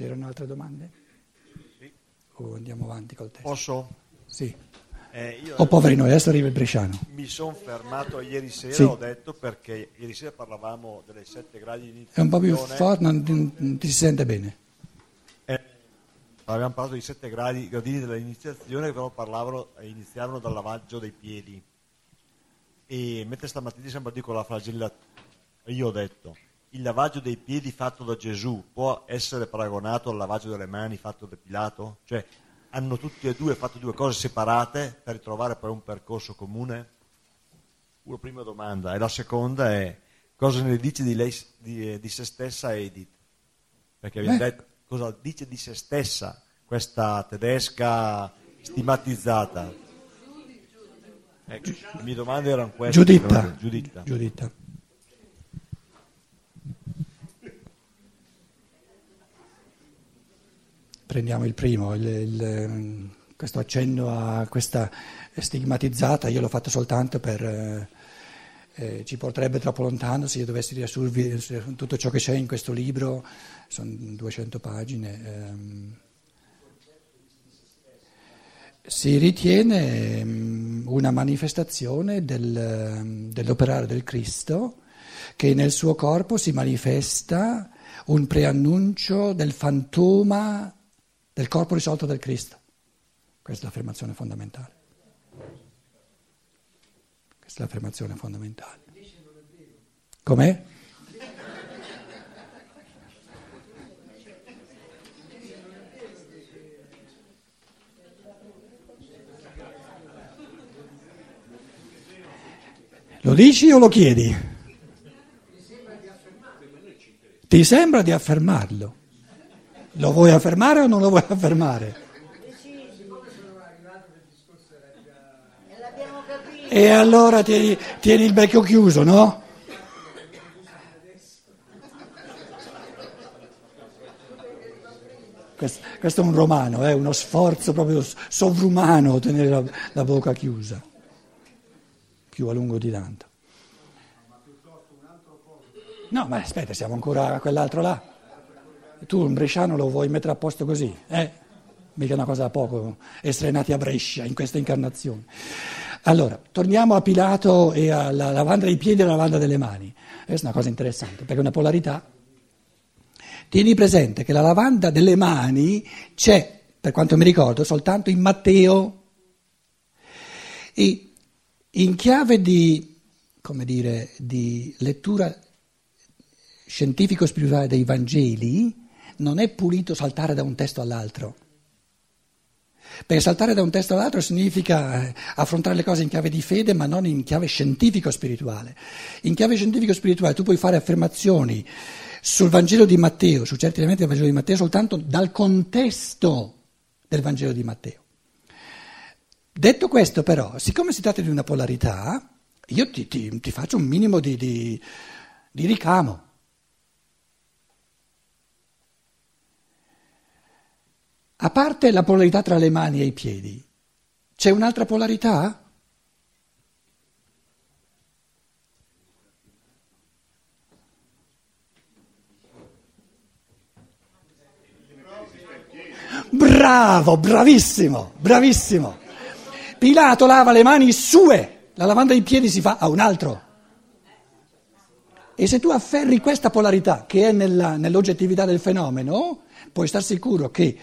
C'erano altre domande? Sì. O andiamo avanti col testo? Posso? Sì. Eh, io Oh poveri noi, adesso arriva il bresciano. mi sono fermato ieri sera, Sì. ho detto perché ieri sera parlavamo delle sette gradi di È un po' più iniziazione. forte, non, non ti si sente bene. Eh, abbiamo parlato di sette gradi, gradini dell'iniziazione che però parlavano, iniziavano dal lavaggio dei piedi. E mentre stamattina siamo partiti con la flagellazione, io ho detto, il lavaggio dei piedi fatto da Gesù può essere paragonato al lavaggio delle mani fatto da Pilato? Cioè, hanno tutti e due fatto due cose separate per ritrovare poi un percorso comune? Una prima domanda. E la seconda è, cosa ne dice di, lei, di, di se stessa Edith? Perché abbiamo detto cosa dice di se stessa questa tedesca stigmatizzata. Ecco, le mie domande erano queste. Giuditta. Giuditta. Giuditta. Prendiamo il primo, il- il, questo accenno a questa stigmatizzata, io l'ho fatto soltanto per... eh, eh, ci porterebbe troppo lontano se io dovessi riassurvi tutto ciò che c'è in questo libro, sono 200 pagine. ehm. si ritiene mm, una manifestazione del, dell'operare del Cristo che nel suo corpo si manifesta un preannuncio del fantoma del corpo risolto del Cristo. Questa è l'affermazione fondamentale. Questa è l'affermazione fondamentale. Com'è? Lo dici o lo chiedi? Ti sembra di affermarlo? Lo vuoi affermare o non lo vuoi affermare? E allora tieni, tieni il becchio chiuso, no? Questo, questo è un romano, è uno sforzo proprio sovrumano tenere la, la bocca chiusa, più a lungo di tanto. No, ma aspetta, siamo ancora a quell'altro là. Tu un bresciano lo vuoi mettere a posto così, eh? Mica una cosa da poco, essere nati a Brescia in questa incarnazione. Allora, torniamo a Pilato e alla lavanda dei piedi e alla lavanda delle mani. Questa è una cosa interessante, perché è una polarità. Tieni presente che la lavanda delle mani c'è, per quanto mi ricordo, soltanto in Matteo. E in chiave di, come dire, di lettura scientifico-spirituale dei Vangeli, non è pulito saltare da un testo all'altro. Perché saltare da un testo all'altro significa eh, affrontare le cose in chiave di fede, ma non in chiave scientifico-spirituale. In chiave scientifico-spirituale tu puoi fare affermazioni sul Vangelo di Matteo, su certi elementi del Vangelo di Matteo, soltanto dal contesto del Vangelo di Matteo. Detto questo, però, siccome si tratta di una polarità, io ti, ti- ti faccio un minimo di, di- di ricamo. A parte la polarità tra le mani e i piedi, c'è un'altra polarità? Bravo, bravissimo, bravissimo. Pilato lava le mani sue, la lavanda dei piedi si fa a un altro. E se tu afferri questa polarità che è nella- nell'oggettività del fenomeno, puoi star sicuro che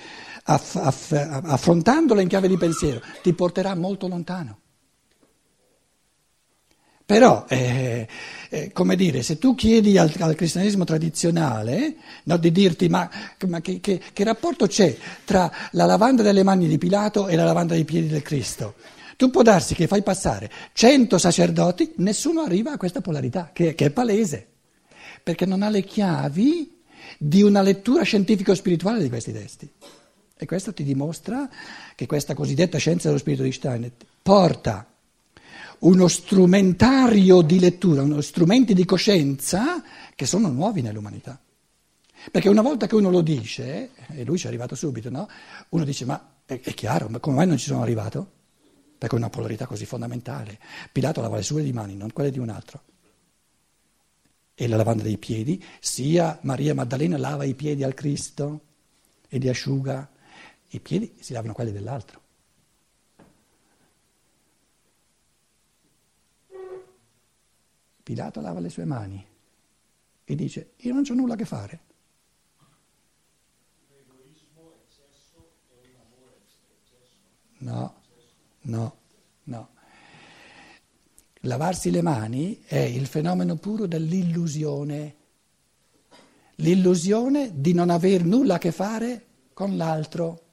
aff- aff- affrontandola in chiave di pensiero ti porterà molto lontano. Però, eh, eh, come dire, se tu chiedi al, al cristianesimo tradizionale no, di dirti ma, ma che, che- che rapporto c'è tra la lavanda delle mani di Pilato e la lavanda dei piedi del Cristo, tu può darsi che fai passare cento sacerdoti, nessuno arriva a questa polarità, che, che è palese, perché non ha le chiavi di una lettura scientifico-spirituale di questi testi. E questo ti dimostra che questa cosiddetta scienza dello spirito di Steiner porta uno strumentario di lettura, uno strumenti di coscienza che sono nuovi nell'umanità. Perché una volta che uno lo dice, e lui ci è arrivato subito, no? Uno dice, ma è, è chiaro, ma come mai non ci sono arrivato? Perché è una polarità così fondamentale. Pilato lava le sue di mani, non quelle di un altro. E la lavanda dei piedi, sia Maria Maddalena lava i piedi al Cristo, e li asciuga, i piedi si lavano quelli dell'altro. Pilato lava le sue mani e dice, io non ho nulla a che fare. No, no, no. Lavarsi le mani è il fenomeno puro dell'illusione. L'illusione di non aver nulla a che fare con l'altro.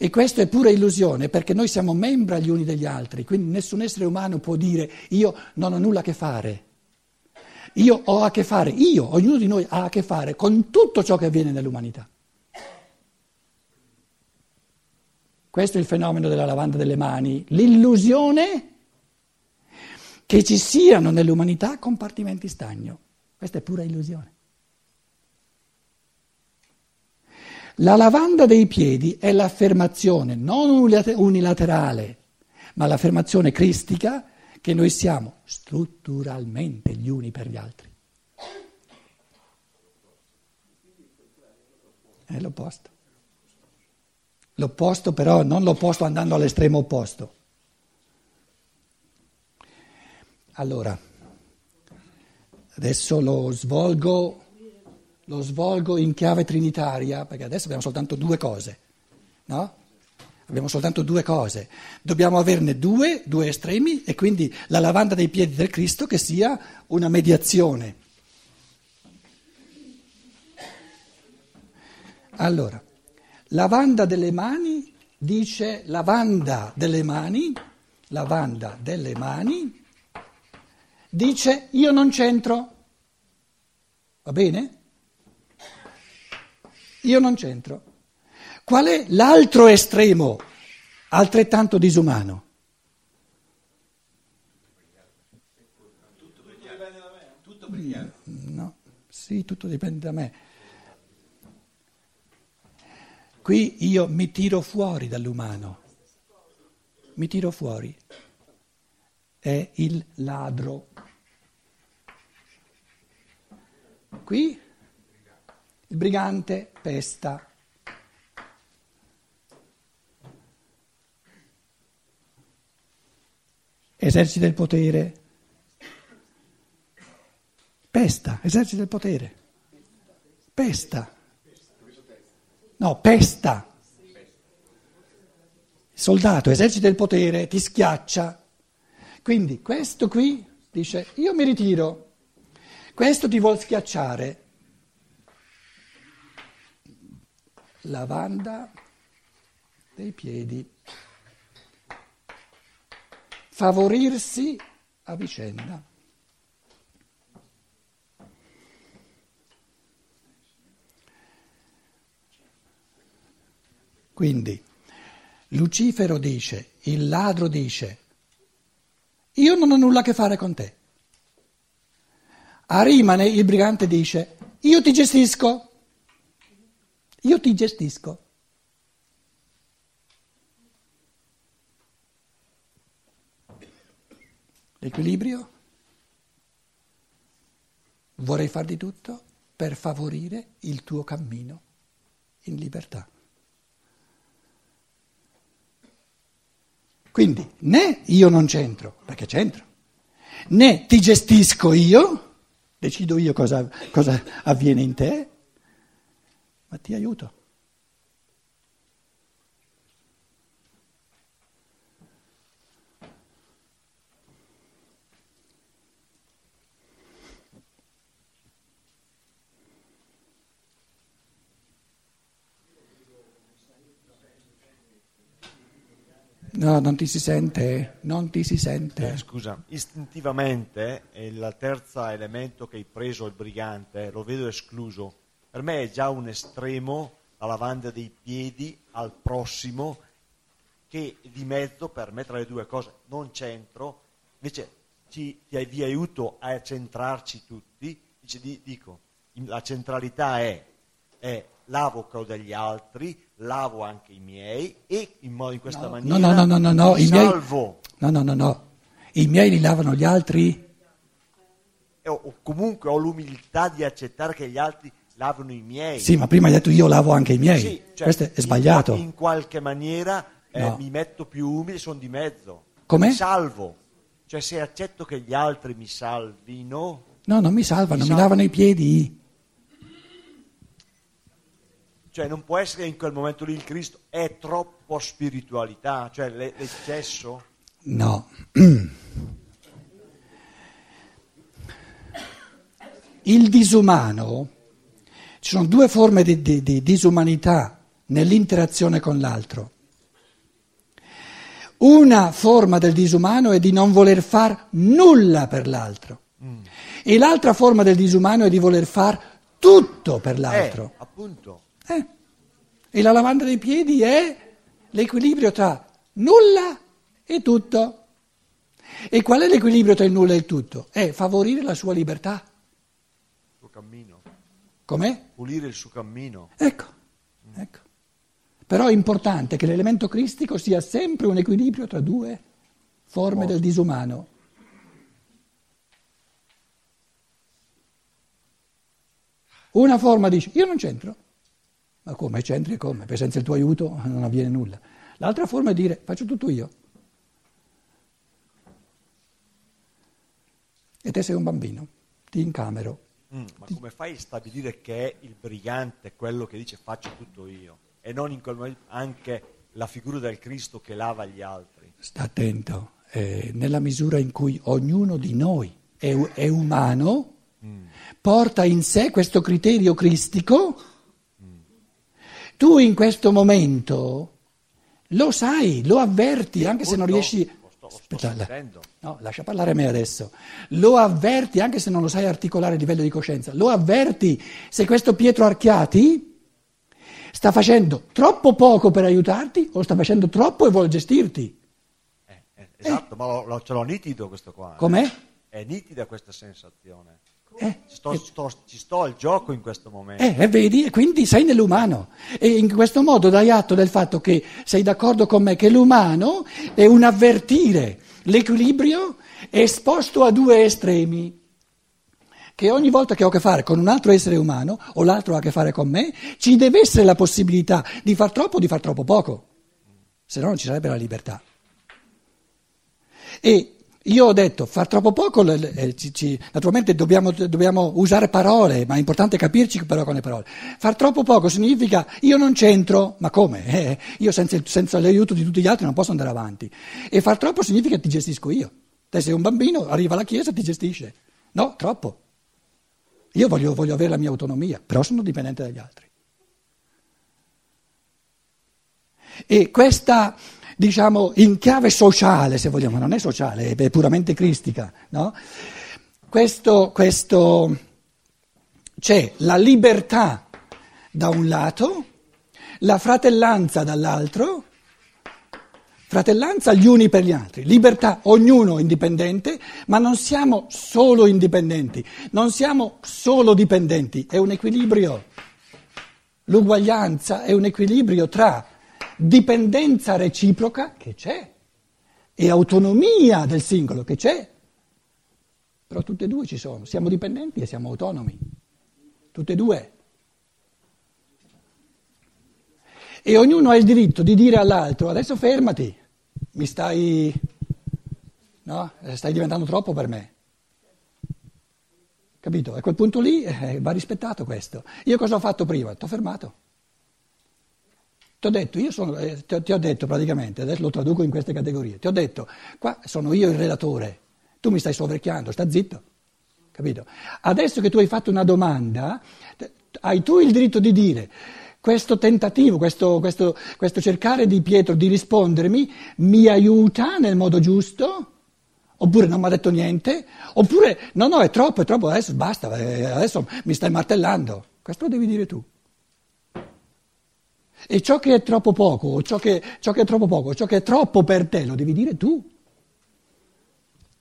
E questo è pura illusione perché noi siamo membra gli uni degli altri, quindi nessun essere umano può dire io non ho nulla a che fare. Io ho a che fare, io, ognuno di noi ha a che fare con tutto ciò che avviene nell'umanità. Questo è il fenomeno della lavanda delle mani, l'illusione che ci siano nell'umanità compartimenti stagno. Questa è pura illusione. La lavanda dei piedi è l'affermazione non unilaterale, ma l'affermazione cristica che noi siamo strutturalmente gli uni per gli altri. È l'opposto. L'opposto però non l'opposto andando all'estremo opposto. Allora, adesso lo svolgo lo svolgo in chiave trinitaria, perché adesso abbiamo soltanto due cose, no? Abbiamo soltanto due cose. Dobbiamo averne due, due estremi, e quindi la lavanda dei piedi del Cristo che sia una mediazione. Allora, lavanda delle mani dice lavanda delle mani, lavanda delle mani, dice io non c'entro. Va bene? Io non c'entro. Qual è l'altro estremo, altrettanto disumano? Tutto dipende da me. No, sì, tutto dipende da me. Qui io mi tiro fuori dall'umano, mi tiro fuori. È il ladro. Qui il brigante pesta. Esercita il potere. Pesta, esercita il potere. Pesta. No, pesta. Soldato esercita il potere, ti schiaccia. Quindi questo qui dice io mi ritiro, questo ti vuol schiacciare, lavanda dei piedi, favorirsi a vicenda. Quindi Lucifero dice, il ladro dice, io non ho nulla a che fare con te. Arimane, il brigante, dice, io ti gestisco. Io ti gestisco. L'equilibrio? Vorrei far di tutto per favorire il tuo cammino in libertà. Quindi né io non c'entro, perché c'entro, né ti gestisco io, decido io cosa, cosa avviene in te, ma ti aiuto. No, non ti si sente, non ti si sente. Eh, scusa, istintivamente è il terzo elemento che hai preso il brigante, lo vedo escluso per me è già un estremo la lavanda dei piedi al prossimo che di mezzo per mettere le due cose non c'entro, invece ci, ti, vi aiuto a centrarci tutti, dice, di, dico, la centralità è, è lavo degli altri, lavo anche i miei e in, modo, in questa no, maniera no, no, no, no, no, salvo. Miei, no, no, no, no, i miei li lavano gli altri? O, o comunque ho l'umiltà di accettare che gli altri lavano i miei. Sì, ma prima hai detto io lavo anche i miei. Sì, cioè, Questo è in- sbagliato. In, qualche maniera eh, No. mi metto più umile, sono di mezzo. Com'è? Mi salvo. Cioè se accetto che gli altri mi salvino, No, non mi salvano, Mi mi salva. lavano i piedi. cioè non può essere in quel momento lì il Cristo, è troppo spiritualità, cioè l'e- l'eccesso. No. Il disumano, ci sono due forme di, di- di disumanità nell'interazione con l'altro. Una forma del disumano è di non voler far nulla per l'altro e l'altra forma del disumano è di voler far tutto per l'altro. Eh. Eh. E la lavanda dei piedi è l'equilibrio tra nulla e tutto. E qual è l'equilibrio tra il nulla e il tutto? È favorire la sua libertà. Il suo cammino, Com'è? pulire il suo cammino. Ecco, ecco. Però è importante che l'elemento cristico sia sempre un equilibrio tra due forme del disumano. Una forma dice io non c'entro, ma come c'entri e come? Perché senza il tuo aiuto non avviene nulla. L'altra forma è dire faccio tutto io. E te sei un bambino, ti incamero. Mm, ma come fai a stabilire che è il brigante quello che dice faccio tutto io? E non in quel momento anche la figura del Cristo che lava gli altri? Sta attento, eh, nella misura in cui ognuno di noi è, è umano, porta in sé questo criterio cristico, tu in questo momento lo sai, lo avverti, anche se non riesci... sto- sto Aspetta, la- sentendo. no, lascia parlare a me adesso. Lo avverti, anche se non lo sai articolare a livello di coscienza, lo avverti se questo Pietro Archiati sta facendo troppo poco per aiutarti o sta facendo troppo e vuole gestirti. Eh, eh, esatto, ma lo- lo- ce l'ho nitido questo qua. eh. Com'è? È nitida questa sensazione. Eh, Ci sto, sto- ci sto al gioco in questo momento. Eh, e vedi, e quindi sei nell'umano. E in questo modo dai atto del fatto che sei d'accordo con me che l'umano è un avvertire l'equilibrio esposto a due estremi. Che ogni volta che ho a che fare con un altro essere umano, o l'altro ha a che fare con me, ci deve essere la possibilità di far troppo o di far troppo poco. Se no non ci sarebbe la libertà. E io ho detto, far troppo poco, eh, ci- ci- naturalmente dobbiamo, dobbiamo usare parole, ma è importante capirci però con le parole. Far troppo poco significa io non c'entro, ma come? Eh, io senza, senza l'aiuto di tutti gli altri non posso andare avanti. E far troppo significa ti gestisco io. Te sei un bambino, arriva alla chiesa e ti gestisce. No, troppo. Io voglio, voglio avere la mia autonomia, però sono dipendente dagli altri. E questa, diciamo, in chiave sociale, se vogliamo, non è sociale, è puramente cristica, no? Questo, questo, c'è la libertà da un lato, la fratellanza dall'altro, fratellanza gli uni per gli altri, libertà ognuno indipendente, ma non siamo solo indipendenti, non siamo solo dipendenti, è un equilibrio. L'uguaglianza è un equilibrio tra dipendenza reciproca, che c'è, e autonomia del singolo, che c'è. Però tutte e due ci sono, siamo dipendenti e siamo autonomi, tutte e due. E ognuno ha il diritto di dire all'altro, adesso fermati, mi stai, no? Stai diventando troppo per me. Capito? A quel punto lì eh, va rispettato questo. Io cosa ho fatto prima? Ti ho fermato. Ti ho detto, io sono, eh, ti, ho, ti ho detto praticamente, adesso lo traduco in queste categorie, ti ho detto, qua sono io il relatore, tu mi stai soverchiando, sta zitto. Capito? Adesso che tu hai fatto una domanda, hai tu il diritto di dire questo tentativo, questo, questo, questo cercare di Pietro di rispondermi mi aiuta nel modo giusto? Oppure non mi ha detto niente? Oppure no, no, è troppo, è troppo, adesso basta, eh, adesso mi stai martellando. Questo lo devi dire tu. E ciò che è troppo poco, ciò che, ciò che è troppo poco, ciò che è troppo per te, lo devi dire tu.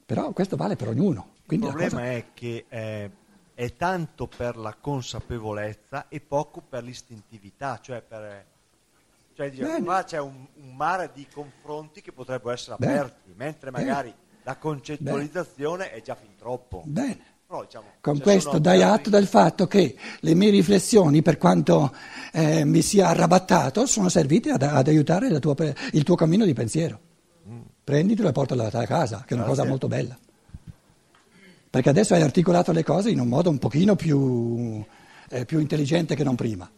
Però questo vale per ognuno. Il Quindi la problema cosa- è che eh, è tanto per la consapevolezza e poco per l'istintività, cioè per... Cioè, Bene. qua c'è un, un mare di confronti che potrebbero essere Bene. aperti, mentre magari la concettualizzazione è già fin troppo. Bene, diciamo, Con ce questo dai atto del fatto che le mie riflessioni, per quanto eh, mi sia arrabattato, sono servite ad, ad aiutare tua il tuo cammino di pensiero. Prenditelo e portalo a casa, che è una cosa molto bella. Perché adesso hai articolato le cose in un modo un pochino più, eh, più intelligente che non prima.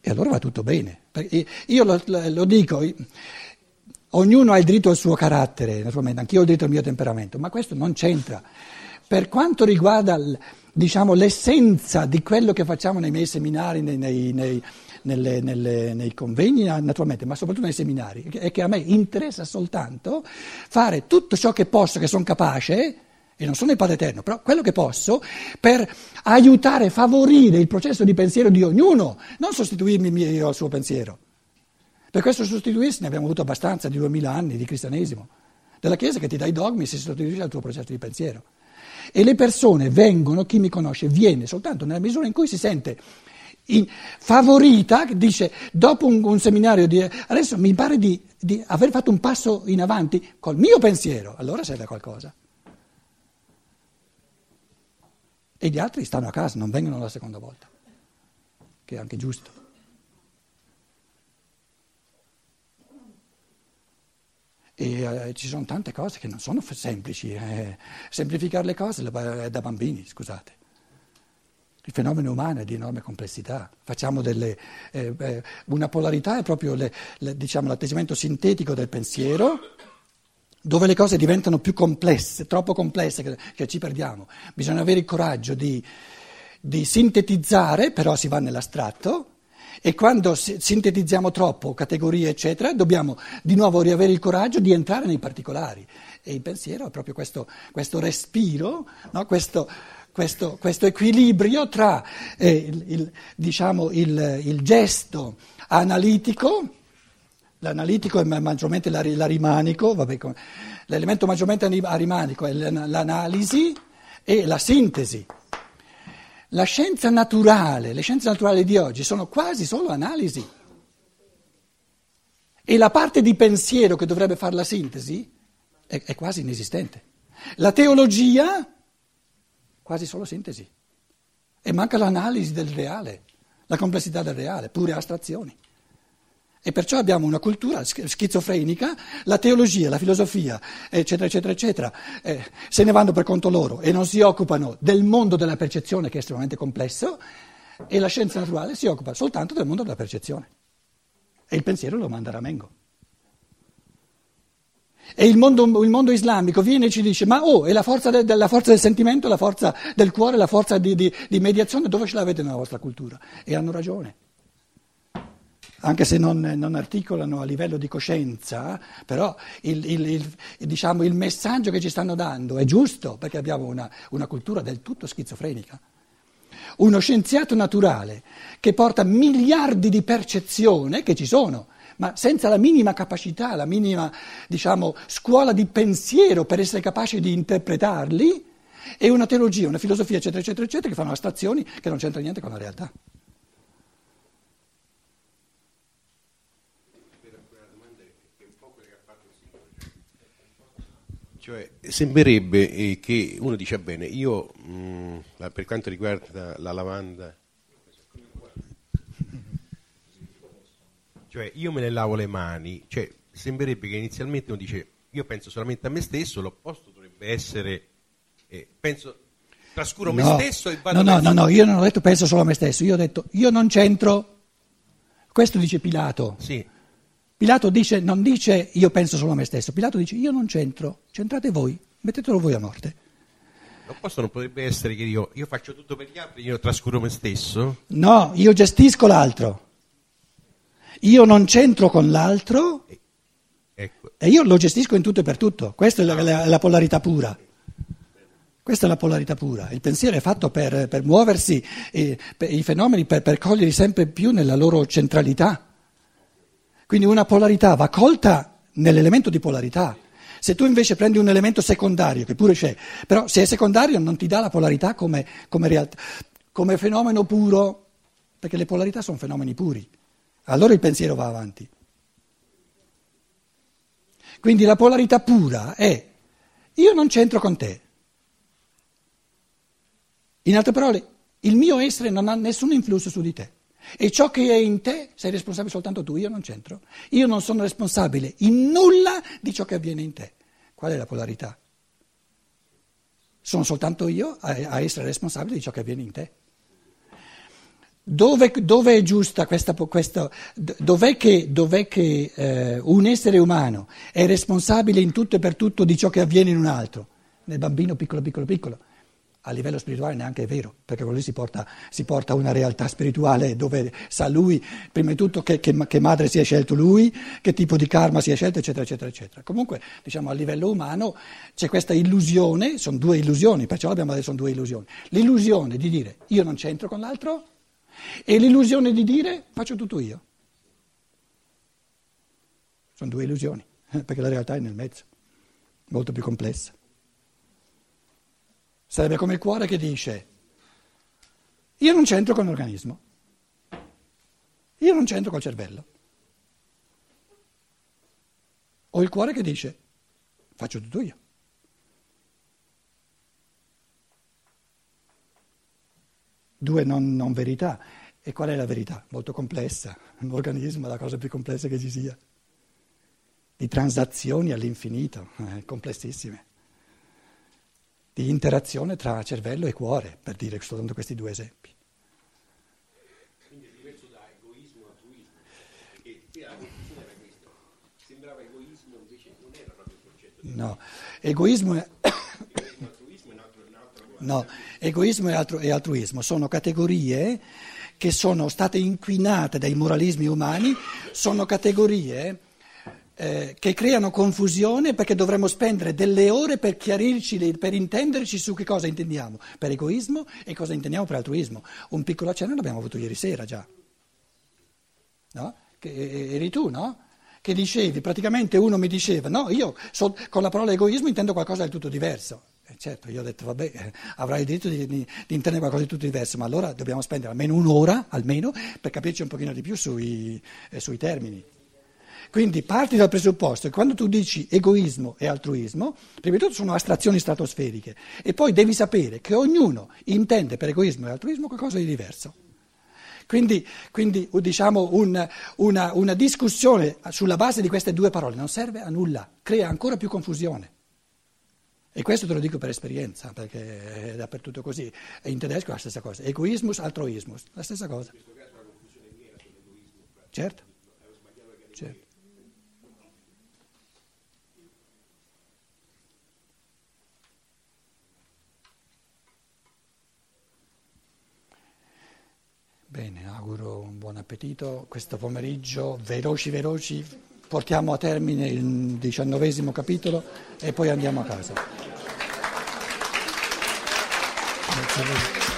E allora va tutto bene. Perché io lo, lo dico, ognuno ha il diritto al suo carattere, naturalmente, anch'io ho il diritto al mio temperamento, ma questo non c'entra. Per quanto riguarda diciamo, l'essenza di quello che facciamo nei miei seminari, nei, nei- nei- nelle- nelle- nei convegni, naturalmente, ma soprattutto nei seminari, è che a me interessa soltanto fare tutto ciò che posso, che sono capace, e non sono il Padre Eterno, però quello che posso per aiutare, favorire il processo di pensiero di ognuno, non sostituirmi io al suo pensiero. Per questo sostituirsi ne abbiamo avuto abbastanza di duemila anni di cristianesimo, della Chiesa che ti dà i dogmi e si sostituisce al tuo processo di pensiero. E le persone vengono, chi mi conosce viene soltanto nella misura in cui si sente in- favorita, dice dopo un, un seminario di adesso mi pare di, di aver fatto un passo in avanti col mio pensiero, allora serve qualcosa. E gli altri stanno a casa, non vengono la seconda volta, che è anche giusto. E eh, ci sono tante cose che non sono f- semplici. eh. Semplificare le cose è da bambini, scusate. Il fenomeno umano è di enorme complessità. Facciamo delle, eh, eh, una polarità è proprio le- le- diciamo, l'atteggiamento sintetico del pensiero, dove le cose diventano più complesse, troppo complesse, che, che ci perdiamo. Bisogna avere il coraggio di, di sintetizzare, però si va nell'astratto, e quando si- sintetizziamo troppo categorie, eccetera, dobbiamo di nuovo riavere il coraggio di entrare nei particolari. E il pensiero è proprio questo, questo respiro, no? questo, questo- questo equilibrio tra eh, il, il- diciamo, il- il gesto analitico, L'analitico è ma- maggiormente l'ari- l'arimanico, vabbè, l'elemento maggiormente ani- arimanico è l'an- l'analisi e la sintesi. La scienza naturale, le scienze naturali di oggi sono quasi solo analisi. E la parte di pensiero che dovrebbe fare la sintesi è, è quasi inesistente. La teologia, quasi solo sintesi. E manca l'analisi del reale, la complessità del reale, pure astrazioni. E perciò abbiamo una cultura sch- schizofrenica, la teologia, la filosofia, eccetera, eccetera, eccetera, eh, se ne vanno per conto loro e non si occupano del mondo della percezione che è estremamente complesso e la scienza naturale si occupa soltanto del mondo della percezione. E il pensiero lo manda ramengo. E il mondo, il mondo islamico viene e ci dice, ma oh, è la forza, de- de- la forza del sentimento, la forza del cuore, la forza di, di- di mediazione, dove ce l'avete nella vostra cultura? E hanno ragione anche se non, non articolano a livello di coscienza, però il, il- il- diciamo, il messaggio che ci stanno dando è giusto, perché abbiamo una, una cultura del tutto schizofrenica. Uno scienziato naturale che porta miliardi di percezione, che ci sono, ma senza la minima capacità, la minima diciamo, scuola di pensiero per essere capaci di interpretarli, e una teologia, una filosofia, eccetera, eccetera, eccetera, che fanno astrazioni che non c'entrano niente con la realtà. Cioè, sembrerebbe eh, che uno dice bene, io mh, la- per quanto riguarda la lavanda, cioè io me ne lavo le mani, cioè, sembrerebbe che inizialmente uno dice io penso solamente a me stesso, l'opposto dovrebbe essere, eh, penso, trascuro me stesso e vado no, no, no, no, io non ho detto penso solo a me stesso, io ho detto io non c'entro. Questo dice Pilato. Sì, Pilato dice, non dice io penso solo a me stesso, Pilato dice io non c'entro, c'entrate voi, mettetelo voi a morte. l'opposto non potrebbe essere che io, io faccio tutto per gli altri, io trascuro me stesso. No, io gestisco l'altro. Io non c'entro con l'altro Ecco, e io lo gestisco in tutto e per tutto. Questa è la, la- la polarità pura. Questa è la polarità pura. Il pensiero è fatto per, per muoversi, e per- i fenomeni per, per coglierli sempre più nella loro centralità. Quindi una polarità va colta nell'elemento di polarità. Se tu invece prendi un elemento secondario, che pure c'è, però se è secondario non ti dà la polarità come, come realtà, come fenomeno puro, perché le polarità sono fenomeni puri. Allora il pensiero va avanti. Quindi la polarità pura è io non c'entro con te, In altre parole, il mio essere non ha nessun influsso su di te. E ciò che è in te sei responsabile soltanto tu, io non c'entro. Io non sono responsabile in nulla di ciò che avviene in te. Qual è la polarità? Sono soltanto io a, a essere responsabile di ciò che avviene in te. Dove, dove è giusta questa, questa dov'è che, dov'è che eh, un essere umano è responsabile in tutto e per tutto di ciò che avviene in un altro? Nel bambino piccolo, piccolo, piccolo. A livello spirituale neanche è vero, perché quello lì si porta, si porta una realtà spirituale dove sa lui, prima di tutto, che, che, che, madre si è scelto lui, che tipo di karma si è scelto, eccetera, eccetera, eccetera. Comunque, diciamo, a livello umano c'è questa illusione, sono due illusioni, perciò abbiamo detto sono due illusioni. L'illusione di dire io non c'entro con l'altro e l'illusione di dire faccio tutto io. Sono due illusioni, perché la realtà è nel mezzo, molto più complessa. Sarebbe come il cuore che dice io non c'entro con l'organismo, io non c'entro col cervello. O il cuore che dice faccio tutto io. due non, non, verità. E qual è la verità? Molto complessa. L'organismo è la cosa più complessa che ci sia. Di transazioni all'infinito, eh, complessissime. Di interazione tra cervello e cuore, per dire soltanto questi due esempi. Quindi è diverso da egoismo e altruismo. Perché la confusione era questa. Sembrava egoismo, invece non era proprio il concetto. No, egoismo è... No, egoismo e, altru- e altruismo sono categorie che sono state inquinate dai moralismi umani, sono categorie eh, che creano confusione perché dovremmo spendere delle ore per chiarirci, per intenderci su che cosa intendiamo per egoismo e cosa intendiamo per altruismo. Un piccolo accenno l'abbiamo avuto ieri sera già. No? Che eri tu, no? Che dicevi, praticamente uno mi diceva, no, io so, con la parola egoismo intendo qualcosa del tutto diverso. Eh, certo, io ho detto, vabbè, eh, avrai il diritto di, di, di, intendere qualcosa di tutto diverso, ma allora dobbiamo spendere almeno un'ora, almeno, per capirci un pochino di più sui, eh, sui termini. Quindi parti dal presupposto che quando tu dici egoismo e altruismo, prima di tutto sono astrazioni stratosferiche e poi devi sapere che ognuno intende per egoismo e altruismo qualcosa di diverso. Quindi, quindi diciamo un, una, una discussione sulla base di queste due parole non serve a nulla, crea ancora più confusione. E questo te lo dico per esperienza, perché è dappertutto così. In tedesco è la stessa cosa. Egoismus, altruismus, la stessa cosa. Certo. certo. Bene, auguro un buon appetito. Questo pomeriggio, veloci, veloci, portiamo a termine il diciannovesimo capitolo e poi andiamo a casa. Grazie